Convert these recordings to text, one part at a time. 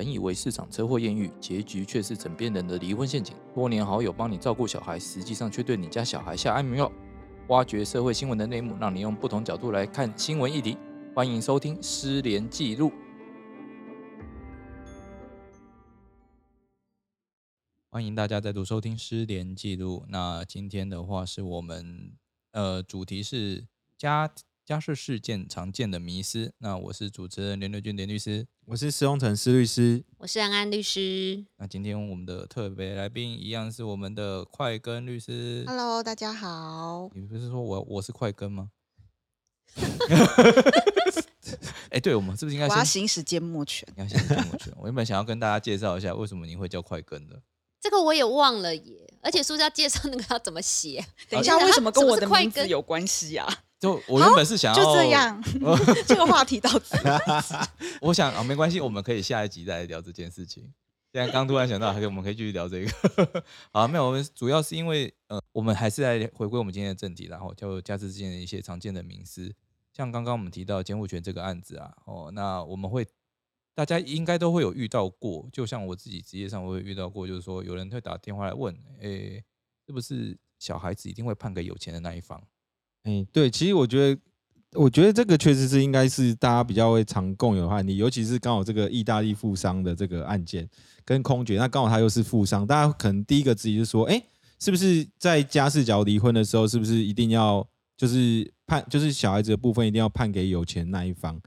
本以为市场车祸艳遇，结局却是枕边人的离婚陷阱。多年好友帮你照顾小孩，实际上却对你家小孩下安眠药。挖掘社会新闻的内幕，让你用不同角度来看新闻议题。欢迎收听《失联记录》。欢迎大家再度收听《失联记录》。那今天的话是我们呃主题是家家事事件常见的迷思。那我是主持人连刘俊连律师。我是施荣成施律师，我是安安律师。那今天我们的特别来宾一样是我们的快根律师。Hello，大家好。你不是说我我是快根吗？哎、对，我们是不是应该我要先行使缄默权。你 要先讲过去？我原本想要跟大家介绍一下为什么你会叫快根的。这个我也忘了耶，而且是不是要介绍那个要怎么写？等一下，为什么跟我的名字有关系啊？就我原本是想要就这，样，这个话题到此。我想啊，没关系，我们可以下一集再来聊这件事情。现在刚突然想到，还可以我们可以继续聊这个。好，没有，我们主要是因为呃，我们还是来回归我们今天的正题，然后就家事之间的一些常见的名词，像刚刚我们提到监护权这个案子啊，哦，那我们会大家应该都会有遇到过，就像我自己职业上我会遇到过，就是说有人会打电话来问，诶，是不是小孩子一定会判给有钱的那一方？哎、对，其实我觉得，我觉得这个确实是应该是大家比较会常共有的案例，尤其是刚好这个意大利富商的这个案件跟空姐，那刚好他又是富商，大家可能第一个质疑就是说，哎、是不是在家事角离婚的时候，是不是一定要就是判，就是小孩子的部分一定要判给有钱那一方？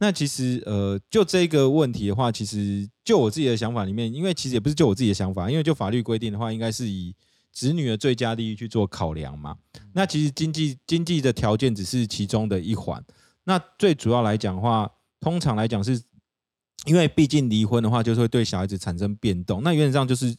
那其实呃，就这个问题的话，其实就我自己的想法里面，因为其实也不是就我自己的想法，因为就法律规定的话，应该是以子女的最佳利益去做考量嘛。那其实经济经济的条件只是其中的一环。那最主要来讲的话，通常来讲是，因为毕竟离婚的话，就是会对小孩子产生变动。那原则上就是，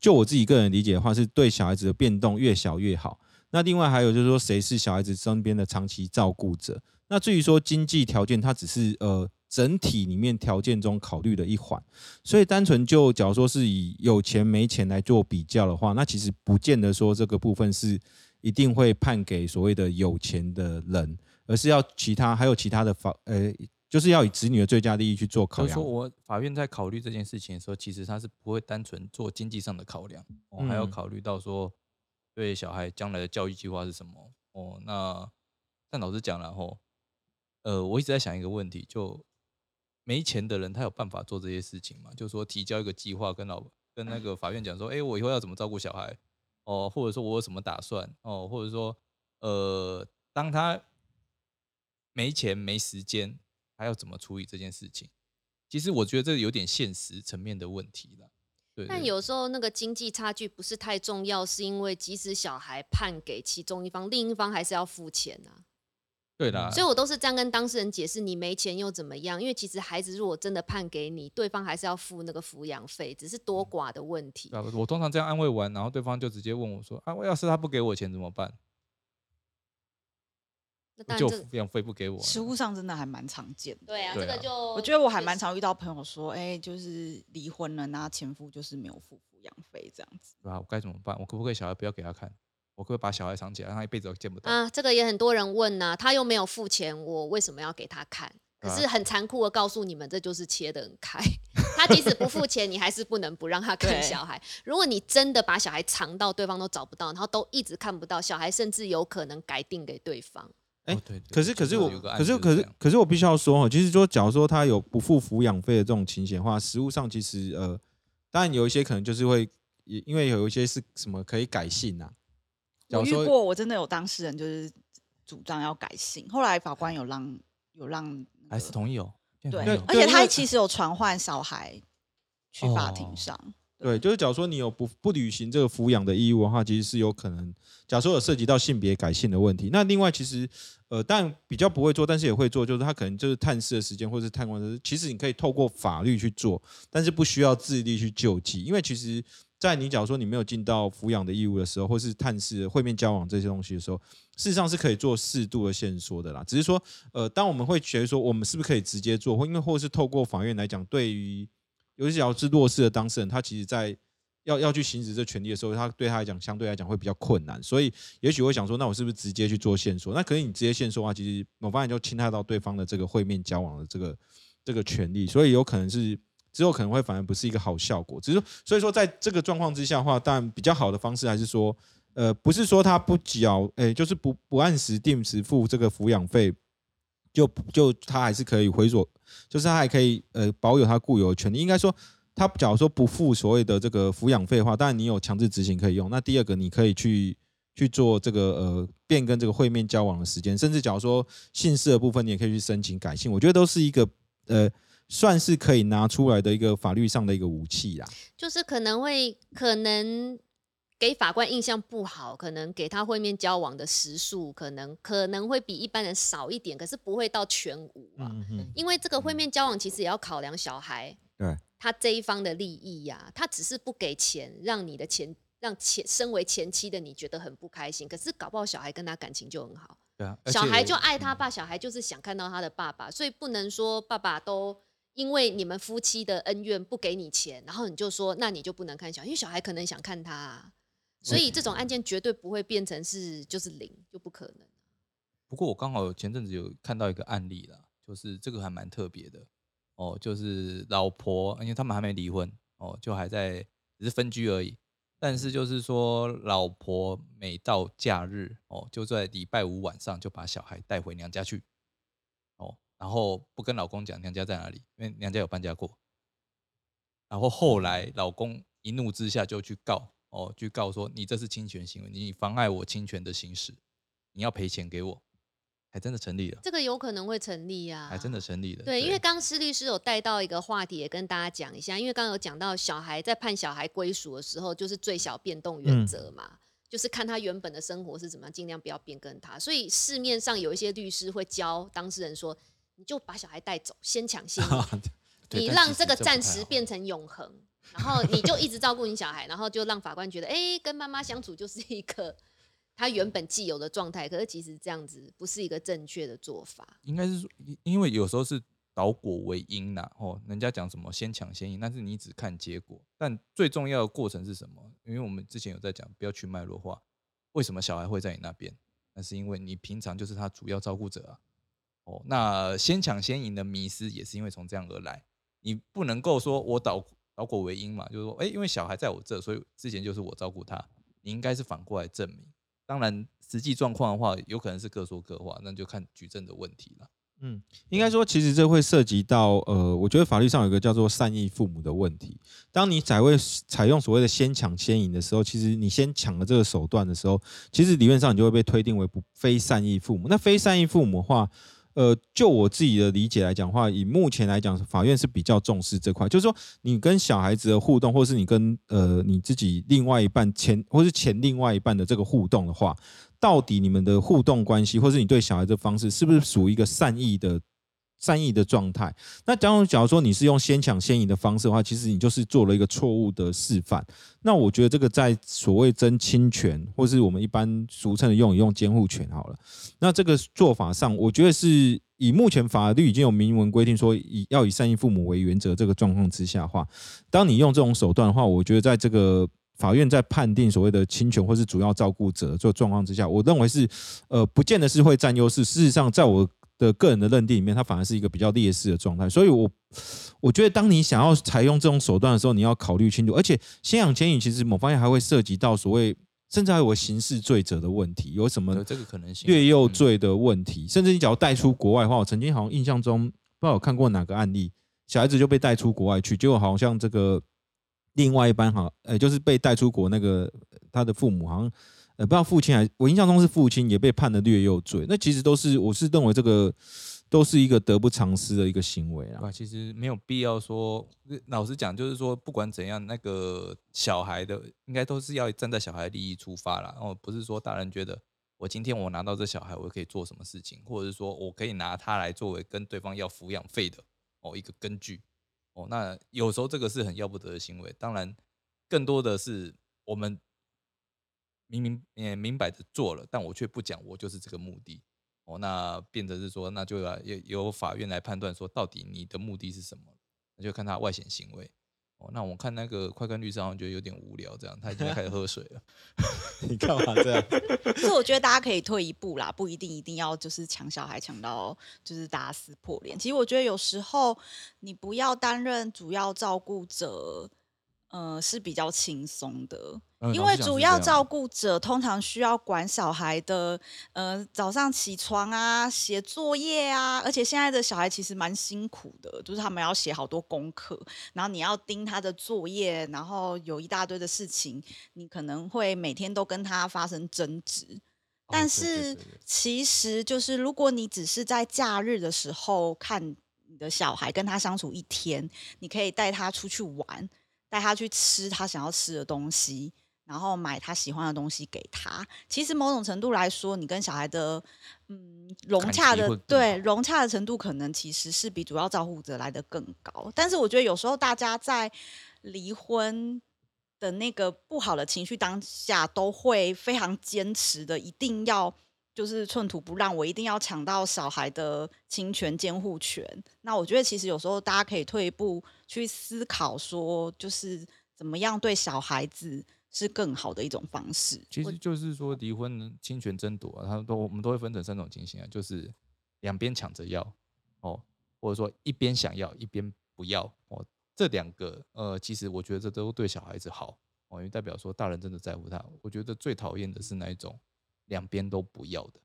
就我自己个人理解的话，是对小孩子的变动越小越好。那另外还有就是说，谁是小孩子身边的长期照顾者？那至于说经济条件，它只是呃整体里面条件中考虑的一环。所以单纯就假如说是以有钱没钱来做比较的话，那其实不见得说这个部分是一定会判给所谓的有钱的人，而是要其他还有其他的法呃，就是要以子女的最佳利益去做考量就是说。我法院在考虑这件事情的时候，其实他是不会单纯做经济上的考量，哦，还要嗯考虑到说对小孩将来的教育计划是什么，哦，那但老实讲了吼，呃，我一直在想一个问题，就没钱的人他有办法做这些事情吗？就是说提交一个计划跟老跟那个法院讲说，哎、我以后要怎么照顾小孩，哦，或者说我有什么打算，哦，或者说呃，当他没钱没时间，他要怎么处理这件事情？其实我觉得这有点现实层面的问题了。对对但有时候那个经济差距不是太重要，是因为即使小孩判给其中一方，另一方还是要付钱啊。对啦，所以我都是这样跟当事人解释，你没钱又怎么样？因为其实孩子如果真的判给你，对方还是要付那个抚养费，只是多寡的问题。对啊我通常这样安慰完，然后对方就直接问我说：“啊，要是他不给我钱怎么办？就那当然这抚养费不给我呢。”实务上真的还蛮常见的。对啊，对啊这个就我觉得我还蛮常遇到朋友说，哎、就是离婚了，那前夫就是没有付抚养费这样子。对啊，我该怎么办？我可不可以小孩不要给他看？我可以把小孩藏起来，让他一辈子都见不到？啊，这个也很多人问呐、他又没有付钱，我为什么要给他看？可是很残酷的告诉你们，这就是切得很开。他即使不付钱，你还是不能不让他看小孩。如果你真的把小孩藏到对方都找不到，然后都一直看不到，小孩甚至有可能改定给对方。哎哦对对可是，可是我，可是，可是可是我必须要说哦，其实说，假如说他有不付抚养费的这种情形的话，实物上其实呃，当然有一些可能就是会，也因为有一些是什么可以改姓啊。我遇过，我真的有当事人就是主张要改姓，后来法官有让有让、那还是同意哦。对而且他其实有传唤小孩去法庭哦上。对，就是假如说你有不不履行这个抚养的义务的话，其实是有可能，假如说有涉及到性别改姓的问题。那另外，其实呃，但比较不会做，但是也会做，就是他可能就是探视的时间或是探望的时间，其实你可以透过法律去做，但是不需要自力去救济，因为其实。在你假如说你没有尽到抚养的义务的时候，或是探视、会面交往这些东西的时候，事实上是可以做适度的限缩的啦。只是说，呃，当我们会觉得说，我们是不是可以直接做，或因为或是透过法院来讲，对于尤其只要是弱势的当事人，他其实在要要去行使这权利的时候，他对他来讲相对来讲会比较困难，所以也许会想说，那我是不是直接去做限缩？那可是你直接限缩的话，其实某方面就侵害到对方的这个会面交往的这个这个权利，所以有可能是之后可能会反而不是一个好效果。只是说所以说在这个状况之下的话，当然比较好的方式还是说，呃，不是说他不缴，诶，就是不不按时定时付这个抚养费，就就他还是可以回所，就是他还可以呃保有他固有的权利。应该说，他假如说不付所谓的这个抚养费的话，当然你有强制执行可以用。那第二个，你可以去去做这个呃变更这个会面交往的时间，甚至假如说姓氏的部分，你也可以去申请改姓。我觉得都是一个呃算是可以拿出来的一个法律上的一个武器啦。就是可能会可能给法官印象不好，可能给他会面交往的时数可能可能会比一般人少一点，可是不会到全无啊。因为这个会面交往其实也要考量小孩对他这一方的利益呀、他只是不给钱，让你的钱让前身为前妻的你觉得很不开心，可是搞不好小孩跟他感情就很好。对啊，小孩就爱他爸，小孩就是想看到他的爸爸，所以不能说爸爸都因为你们夫妻的恩怨不给你钱，然后你就说那你就不能看小孩，因为小孩可能想看他、啊，所以这种案件绝对不会变成是就是零，就不可能。不过我刚好前阵子有看到一个案例啦，就是这个还蛮特别的哦，就是老婆，因为他们还没离婚哦，就还在只是分居而已。但是就是说，老婆每到假日哦，就在礼拜五晚上就把小孩带回娘家去哦，然后不跟老公讲娘家在哪里，因为娘家有搬家过。然后后来老公一怒之下就去告哦，去告说你这是侵权行为，你妨碍我侵权的行使，你要赔钱给我，还真的成立了，这个有可能会成立啊，还真的成立了。对，因为刚刚施律师有带到一个话题，也跟大家讲一下。因为刚刚有讲到小孩在判小孩归属的时候，就是最小变动原则嘛，就是看他原本的生活是怎么样，尽量不要变更他。所以市面上有一些律师会教当事人说，你就把小孩带走，先抢先赢，你让这个暂时变成永恒，然后你就一直照顾你小孩，然后就让法官觉得，哎，跟妈妈相处就是一个他原本既有的状态。可是其实这样子不是一个正确的做法。应该是说，因因为有时候是导果为因呐，哦，人家讲什么先抢先赢，但是你只看结果，但最重要的过程是什么？因为我们之前有在讲，不要去脉络化，为什么小孩会在你那边？那是因为你平常就是他主要照顾者啊。哦，那先抢先赢的迷失也是因为从这样而来，你不能够说我倒倒果为因嘛，就是说，哎，因为小孩在我这，所以之前就是我照顾他，你应该是反过来证明。当然，实际状况的话，有可能是各说各话，那就看举证的问题了。嗯，应该说，其实这会涉及到呃，我觉得法律上有一个叫做善意父母的问题。当你采会采用所谓的先抢先赢的时候，其实你先抢了这个手段的时候，其实理论上你就会被推定为不非善意父母。那非善意父母的话，呃，就我自己的理解来讲的话，以目前来讲，法院是比较重视这块，就是说你跟小孩子的互动，或是你跟呃你自己另外一半前或是前另外一半的这个互动的话，到底你们的互动关系，或是你对小孩的方式，是不是属于一个善意的善意的状态？那假如假如说你是用先抢先赢的方式的话，其实你就是做了一个错误的示范。那我觉得这个在所谓争侵权，或是我们一般俗称的用语用监护权好了。那这个做法上，我觉得是以目前法律已经有明文规定说以要以善意父母为原则这个状况之下的话，当你用这种手段的话，我觉得在这个法院在判定所谓的侵权或是主要照顾者这状况之下，我认为是呃不见得是会占优势。事实上，在我的个人的认定里面，它反而是一个比较劣势的状态。所以我我觉得，当你想要采用这种手段的时候，你要考虑清楚。而且，先养先引其实某方面还会涉及到所谓，甚至还有个刑事罪责的问题，有什么有这个可能性。虐幼嗯罪的问题，甚至你只要带出国外的话，我曾经好像印象中不知道有看过哪个案例，小孩子就被带出国外去，结果好像这个另外一班哈，呃，就是被带出国那个他的父母好像。呃，不知道父亲还，我印象中是父亲也被判了略幼罪，那其实都是，我是认为这个都是一个得不偿失的一个行为啊。其实没有必要说，老实讲，就是说，不管怎样，那个小孩的应该都是要站在小孩利益出发啦。然后不是说大人觉得我今天我拿到这小孩，我可以做什么事情，或者是说我可以拿他来作为跟对方要抚养费的哦一个根据哦。那有时候这个是很要不得的行为。当然，更多的是我们明明也明摆着做了，但我却不讲，我就是这个目的。哦，那变成是说，那就要由由法院来判断说，到底你的目的是什么，那就看他外显行为。哦，那我看那个快跟律师好像觉得有点无聊，这样他已经开始喝水了。你干嘛这样？可是我觉得大家可以退一步啦，不一定一定要就是抢小孩抢到就是大家撕破脸。其实我觉得有时候你不要担任主要照顾者，呃，是比较轻松的。因为主要照顾者通常需要管小孩的，呃，早上起床啊，写作业啊，而且现在的小孩其实蛮辛苦的，就是他们要写好多功课，然后你要盯他的作业，然后有一大堆的事情，你可能会每天都跟他发生争执。但是其实就是，如果你只是在假日的时候看你的小孩，跟他相处一天，你可以带他出去玩，带他去吃他想要吃的东西，然后买他喜欢的东西给他。其实某种程度来说，你跟小孩的嗯融洽的对融洽的程度，可能其实是比主要照顾者来的更高。但是我觉得有时候大家在离婚的那个不好的情绪当下，都会非常坚持的，一定要就是寸土不让，我一定要抢到小孩的侵权监护权。那我觉得其实有时候大家可以退一步去思考，说就是怎么样对小孩子是更好的一种方式。其实就是说离婚侵权争夺啊，他们都我们都会分成三种情形啊，就是两边抢着要哦，或者说一边想要一边不要哦，这两个呃，其实我觉得这都对小孩子好哦，因为代表说大人真的在乎他。我觉得最讨厌的是那一种两边都不要的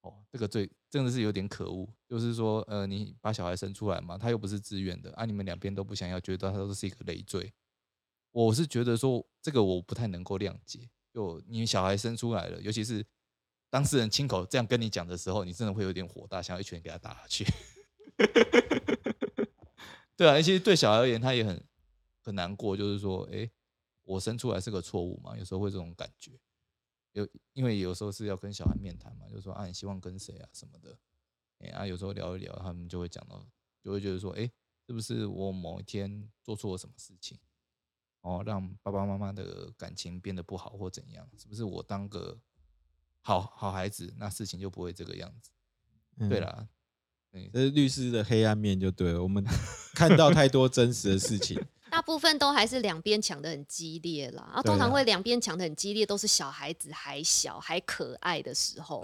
哦，这个最真的是有点可恶。就是说呃，你把小孩生出来嘛，他又不是自愿的啊，你们两边都不想要，觉得他都是一个累赘。我是觉得说这个我不太能够谅解。就你小孩生出来了，尤其是当事人亲口这样跟你讲的时候，你真的会有点火大，想要一拳给他打下去。对啊，其实对小孩而言，他也很很难过，就是说，哎，我生出来是个错误嘛，有时候会这种感觉。有因为有时候是要跟小孩面谈嘛，就说啊，你希望跟谁啊什么的，哎啊，有时候聊一聊，他们就会讲到，就会觉得说，哎，是不是我某一天做错了什么事情？哦，让爸爸妈妈的感情变得不好或怎样？是不是我当个好好孩子，那事情就不会这个样子？对嗯，啦，对这是律师的黑暗面就对了。我们看到太多真实的事情，大部分都还是两边抢的很激烈啦，然后对啊通常会两边抢的很激烈，都是小孩子还小还可爱的时候，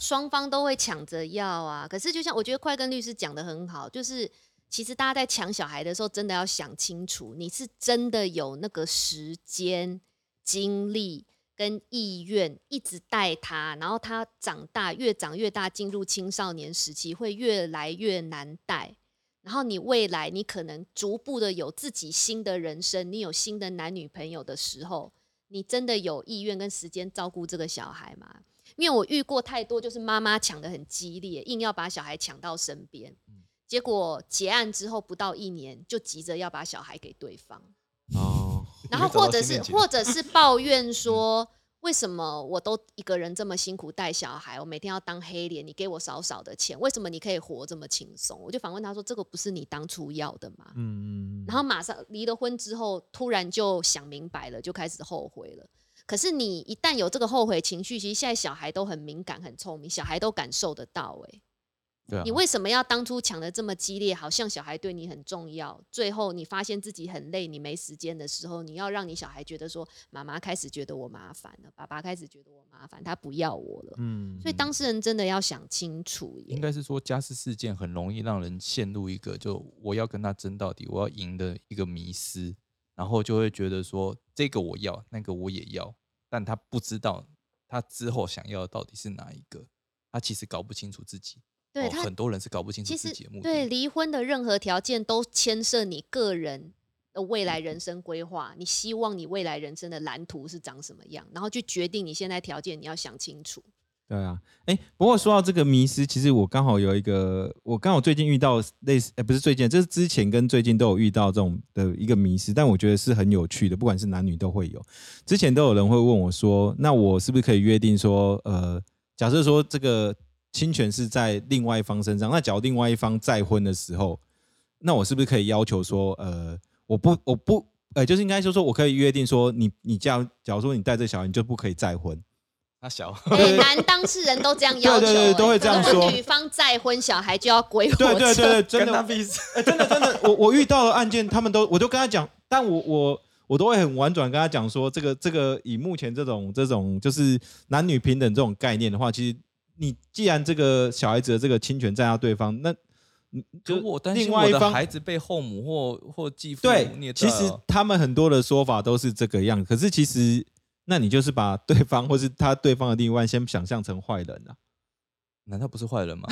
双方都会抢着要啊。可是就像我觉得快跟律师讲的很好，就是其实大家在抢小孩的时候，真的要想清楚，你是真的有那个时间、精力跟意愿一直带他，然后他长大越长越大，进入青少年时期会越来越难带。然后你未来你可能逐步的有自己新的人生，你有新的男女朋友的时候，你真的有意愿跟时间照顾这个小孩吗？因为我遇过太多，就是妈妈抢的很激烈，硬要把小孩抢到身边，结果结案之后不到一年就急着要把小孩给对方，哦，然后或者是或者 是抱怨说，为什么我都一个人这么辛苦带小孩，我每天要当黑脸，你给我少少的钱，为什么你可以活这么轻松？我就反问他说，这个不是你当初要的吗？嗯嗯，然后马上离了婚之后，突然就想明白了，就开始后悔了。可是你一旦有这个后悔情绪，其实现在小孩都很敏感、很聪明，小孩都感受得到、欸。对啊，你为什么要当初抢的这么激烈？好像小孩对你很重要，最后你发现自己很累，你没时间的时候，你要让你小孩觉得说，妈妈开始觉得我麻烦了，爸爸开始觉得我麻烦，他不要我了。嗯，所以当事人真的要想清楚。应该是说家事事件很容易让人陷入一个就我要跟他争到底，我要赢的一个迷失，然后就会觉得说这个我要，那个我也要，但他不知道他之后想要的到底是哪一个，他其实搞不清楚自己。哦对他很多人是搞不清楚自己的目的。对离婚的任何条件都牵涉你个人的未来人生规划，你希望你未来人生的蓝图是长什么样，然后去决定你现在条件，你要想清楚。对啊，哎，不过说到这个迷失，其实我刚好有一个，我刚好最近遇到类似，哎，不是最近，这是之前跟最近都有遇到这种的一个迷失，但我觉得是很有趣的，不管是男女都会有。之前都有人会问我说，那我是不是可以约定说，呃，假设说这个侵权是在另外一方身上，那假如另外一方再婚的时候，那我是不是可以要求说，呃，我不，我不，呃，就是应该说说我可以约定说你，你这样，假如说你带这小孩，你就不可以再婚。他小，哎，男当事人都这样要求，对对对都会这样说。女方再婚，小孩就要归我对对对对，真的。真的真的，我我遇到的案件，他们都我都跟他讲，但我我我都会很婉转跟他讲说，这个这个以目前这种这种就是男女平等这种概念的话，其实你既然这个小孩子的这个侵权在他对方，那你就就我担心我的另外一方孩子被后母或或继父对其实哦他们很多的说法都是这个样，可是其实那你就是把对方或是他对方的另一半先想象成坏人啊。难道不是坏人吗？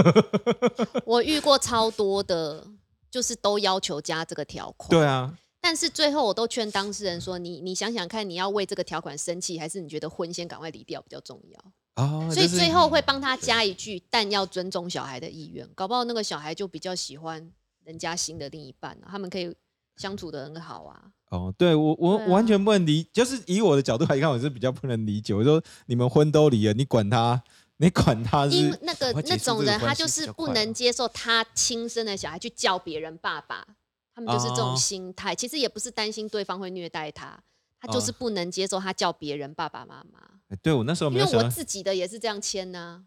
我遇过超多的，就是都要求加这个条款。对啊，但是最后我都劝当事人说，你你想想看，你要为这个条款生气，还是你觉得婚先赶快离掉比较重要？啊，所以最后会帮他加一句，但要尊重小孩的意愿。搞不好那个小孩就比较喜欢人家新的另一半、啊，他们可以相处的很好啊。哦，对我我啊完全不能理，就是以我的角度来看，我是比较不能理解。我说你们婚都离了，你管他，你管他是因为那个那种人，他就是不能接受他亲生的小孩去叫别人爸爸，他们就是这种哦心态。其实也不是担心对方会虐待他，他就是哦不能接受他叫别人爸爸妈妈。哎对我那时候因为我自己的也是这样签呢、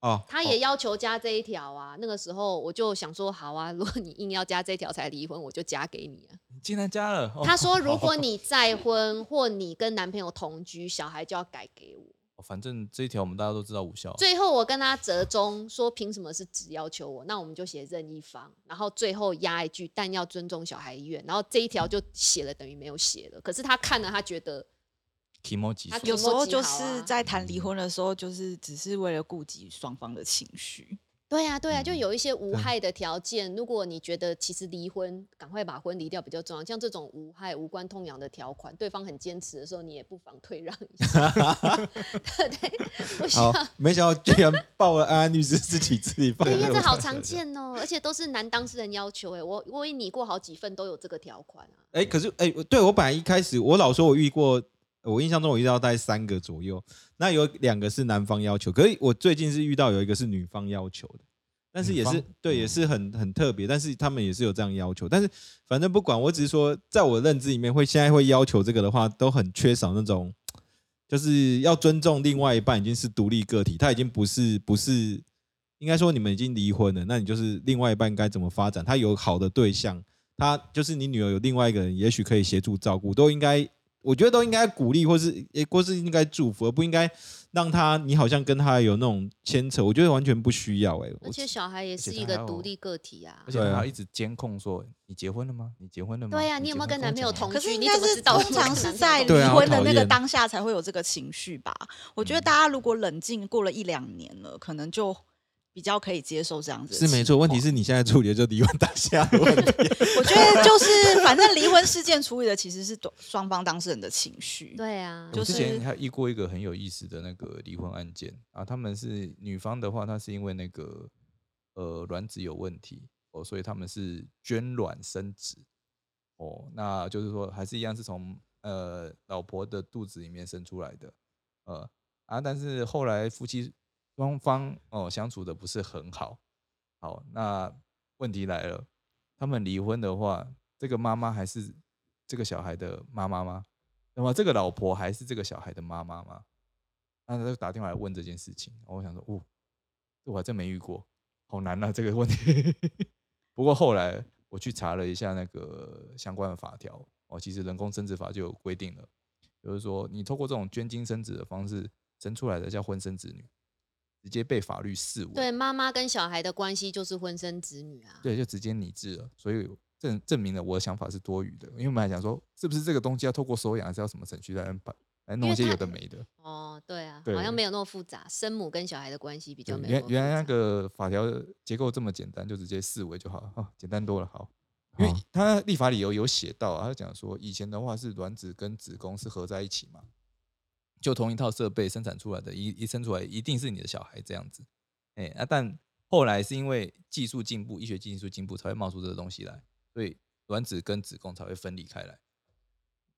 哦，他也要求加这一条啊。那个时候我就想说，好啊，如果你硬要加这一条才离婚，我就加给你啊。你竟然加了。哦他说，如果 你再婚或你跟男朋友同居，小孩就要改给我。哦反正这一条我们大家都知道无效。最后我跟他折中说，凭什么是只要求我？那我们就写任意方，然后最后压一句，但要尊重小孩意愿。然后这一条就写了，等于没有写了。可是他看了，他觉得他有时候就是在谈离婚的时候，就是只是为了顾及双方的情绪。对呀、对呀、就嗯有一些无害的条件。如果你觉得其实离婚，赶快把婚离掉比较重要。像这种无害、无关痛痒的条款，对方很坚持的时候，你也不妨退让一下。对好要。，没想到居然报了安安律师自己自己报对，因为的这好常见哦，而且都是男当事人要求。哎，我我也拟过好几份，都有这个条款啊。哎、可是哎、对我本来一开始我老说我遇过，我印象中我遇到大概三个左右，那有两个是男方要求，可是我最近是遇到有一个是女方要求的，但是也是对，也是很很特别，但是他们也是有这样要求，但是反正不管，我只是说，在我认知里面会现在会要求这个的话，都很缺少那种，就是要尊重另外一半已经是独立个体，他已经不是不是。应该说你们已经离婚了，那你就是另外一半该怎么发展？他有好的对象，他就是你女儿有另外一个人，也许可以协助照顾，都应该，我觉得都应该鼓励，或是诶，或是应该祝福，而不应该让他你好像跟他有那种牵扯，我觉得完全不需要哎、我而且小孩也是一个独立个体啊而。且还一直监控说你结婚了吗？你结婚了吗？对啊你有没有跟男朋友同居你可是应该是怎么知道通常是在离婚的那个当下才会有这个情绪吧？我觉得大家如果冷静过了一两年了，可能就比较可以接受这样子。是没错，问题，是你现在处理的就离婚当下的问题。我觉得就是反正离婚事件处理的其实是双方当事人的情绪。对啊，我之就是前还遇过一个很有意思的那个离婚案件啊，他们是女方的话，她是因为那个呃卵子有问题哦，所以他们是捐卵生子哦，那就是说还是一样是从呃老婆的肚子里面生出来的，呃啊，但是后来夫妻双方哦相处的不是很好，好，那问题来了，他们离婚的话，这个妈妈还是这个小孩的妈妈吗？那么这个老婆还是这个小孩的妈妈吗？那他就打电话来问这件事情，我想说，哦，我还真没遇过，好难啊这个问题。不过后来我去查了一下那个相关的法条，哦，其实人工生殖法就有规定了，就是说你透过这种捐精生子的方式生出来的叫婚生子女，直接被法律视为对妈妈跟小孩的关系就是婚生子女啊。对，就直接拟制了，所以证证明了我的想法是多余的。因为我们还想说，是不是这个东西要透过收养，还是要什么程序来把来弄一些有的没的？哦，对啊，对好像没有那么复杂，生母跟小孩的关系比较对没有原原来那个法条结构这么简单，就直接视为就好了，哦，简单多了。好，因为他立法理由有写到、啊，他讲说以前的话是卵子跟子宫是合在一起嘛，就同一套设备生产出来的，一一生出来一定是你的小孩这样子。哎、啊，但后来是因为技术进步，医学技术进步才会冒出这个东西来，所以卵子跟子宫才会分离开来。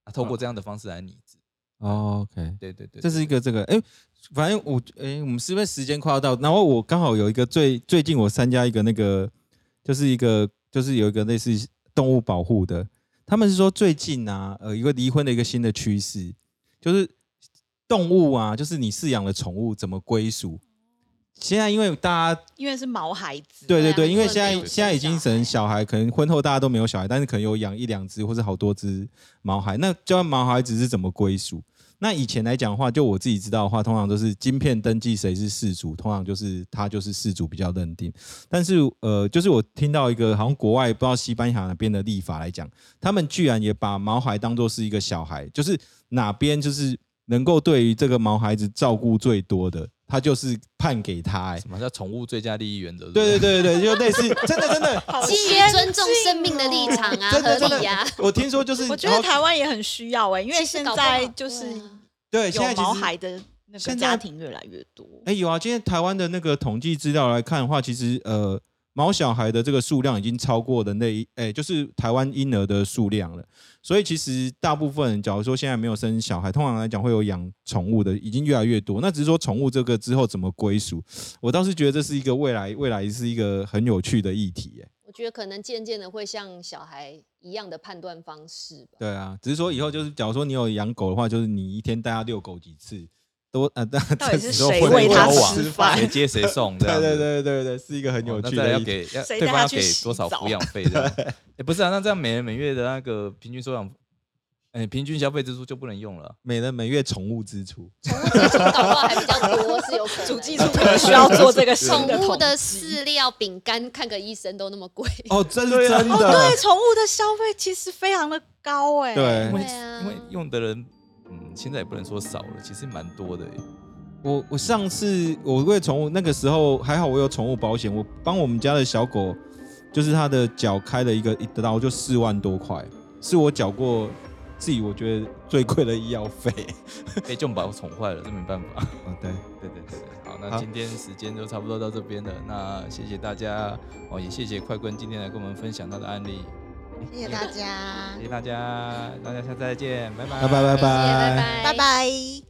啊，透过这样的方式来拟制。哦 OK，对对对，这是一个这个，哎、反正我，哎、我们是不是时间快要到？然后我刚好有一个最最近我参加一个那个，就是一个就是有一个类似动物保护的，他们是说最近啊，呃，一个离婚的一个新的趋势，就是动物啊，就是你饲养的宠物怎么归属？现在因为大家因为是毛孩子，对啊对对对，因为现在现在已经成小孩，可能婚后大家都没有小孩，但是可能有养一两只或者好多只毛孩。那叫毛孩子是怎么归属？那以前来讲的话，就我自己知道的话，通常都是晶片登记谁是事主，通常就是他就是事主比较认定。但是呃，就是我听到一个好像国外不知道西班牙那边的立法来讲，他们居然也把毛孩当做是一个小孩，就是哪边就是能够对于这个毛孩子照顾最多的，他就是判给他、欸。什么叫宠物最佳利益原则？对对对对，就类似，真的真的，好基于尊重生命的立哦场啊，真的真的合理啊。我听说就是，我觉得台湾也很需要哎、因为现在就是对现在有毛孩的那个现在家庭越来越多。哎有啊，今天台湾的那个统计资料来看的话，其实呃毛小孩的这个数量已经超过人类哎就是台湾婴儿的数量了。所以其实大部分，假如说现在没有生小孩，通常来讲会有养宠物的，已经越来越多。那只是说宠物这个之后怎么归属，我倒是觉得这是一个未来未来是一个很有趣的议题。哎，我觉得可能渐渐的会像小孩一样的判断方式吧。对啊，只是说以后就是，假如说你有养狗的话，就是你一天带它遛狗几次，都呃，到 到底是谁喂它吃饭谁？接谁送？这对对对对对，是一个很有趣的要。给要对方要给多少抚养费的？哎，不是啊，那这样每人每月的那个平均收养，哎，平均消费支出就不能用了。每人每月宠物支出，宠物支出搞不好还比较多，是有可能。主计处可能需要做这个新宠物的饲料、饼干，看个医生都那么贵。哦，这是对啊真的。哦，对，宠物的消费其实非常的高哎、对因为因为用的人，嗯，现在也不能说少了，其实蛮多的。我我上次我为宠物那个时候还好，我有宠物保险，我帮我们家的小狗，就是它的脚开了一个一刀就四万多块，是我缴过自己我觉得最贵的医药费。哎，就把我宠坏了，这没办法。哦，对，对对对对，好，那今天时间就差不多到这边了。那谢谢大家哦，也谢谢快 quân 今天来跟我们分享他的案例，谢谢大家。谢谢大家，大家下次再见，拜拜，拜拜拜拜。拜。